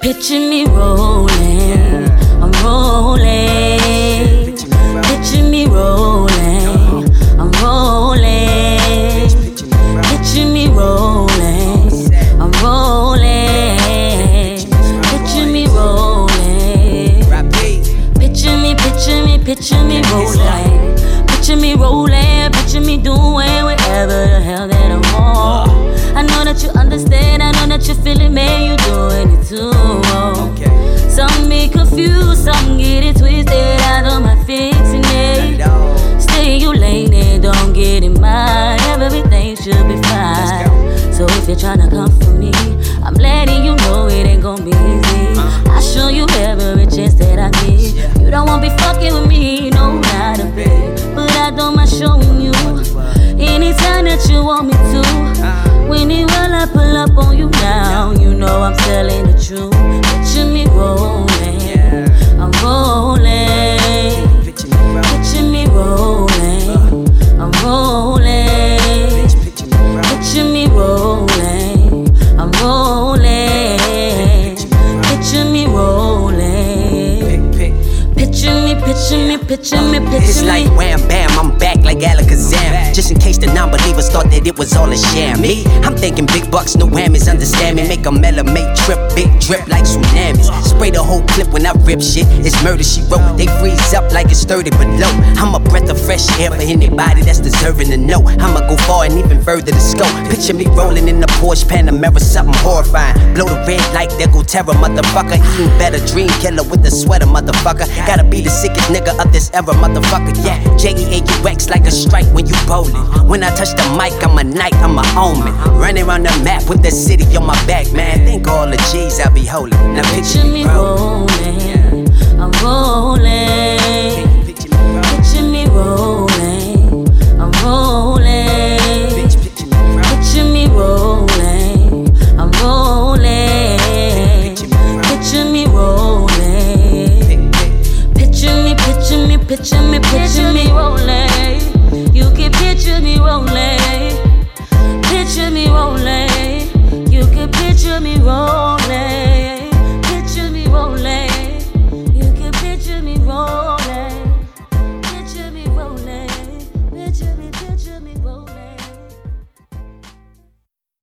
Picture me rolling, I'm rolling. Picture me rolling, I'm rolling. Picture me rolling, I'm rolling. Picture me rolling. Picture me, picture me, picture me rolling. Picture me rolling, picture me doing whatever the hell that I want. I know that you understand, You're tryna come for me, I'm letting you know it ain't gon' be easy. Uh-huh. I show you every chance that I get. You don't wanna be fucking with me, no, not a bit. But I don't mind showing you anytime that you want me me, picture me, picture me, It's like wham bam, I'm back like Alakazam. Just in case the non believers thought that it was all a sham. Me, I'm thinking big bucks, no whammies, understand me. Make a melomate trip, big drip like tsunamis. Spray the whole clip when I rip shit. It's murder she wrote. They freeze up like it's 30 below. I'm a breath of fresh air for anybody that's deserving to know. I'ma go far and even further to scope. Picture me rolling in the Porsche Panamera, something horrifying. Blow the red light, there go terror, motherfucker. Eating better, dream killer with the sweater, motherfucker. Gotta be the sickest nigga of this era, motherfucker. Yeah, J E A U X like a strike when you bowling. When I touch the mic, I'm a knight, I'm a omen. Running around the map with the city on my back, man. Think all the G's I be holding. Now picture, picture me rolling. I'm me, rolling. picture me rolling, I'm rolling. Picture me rolling, I'm rolling. Picture me rolling. Picture me, picture me, picture me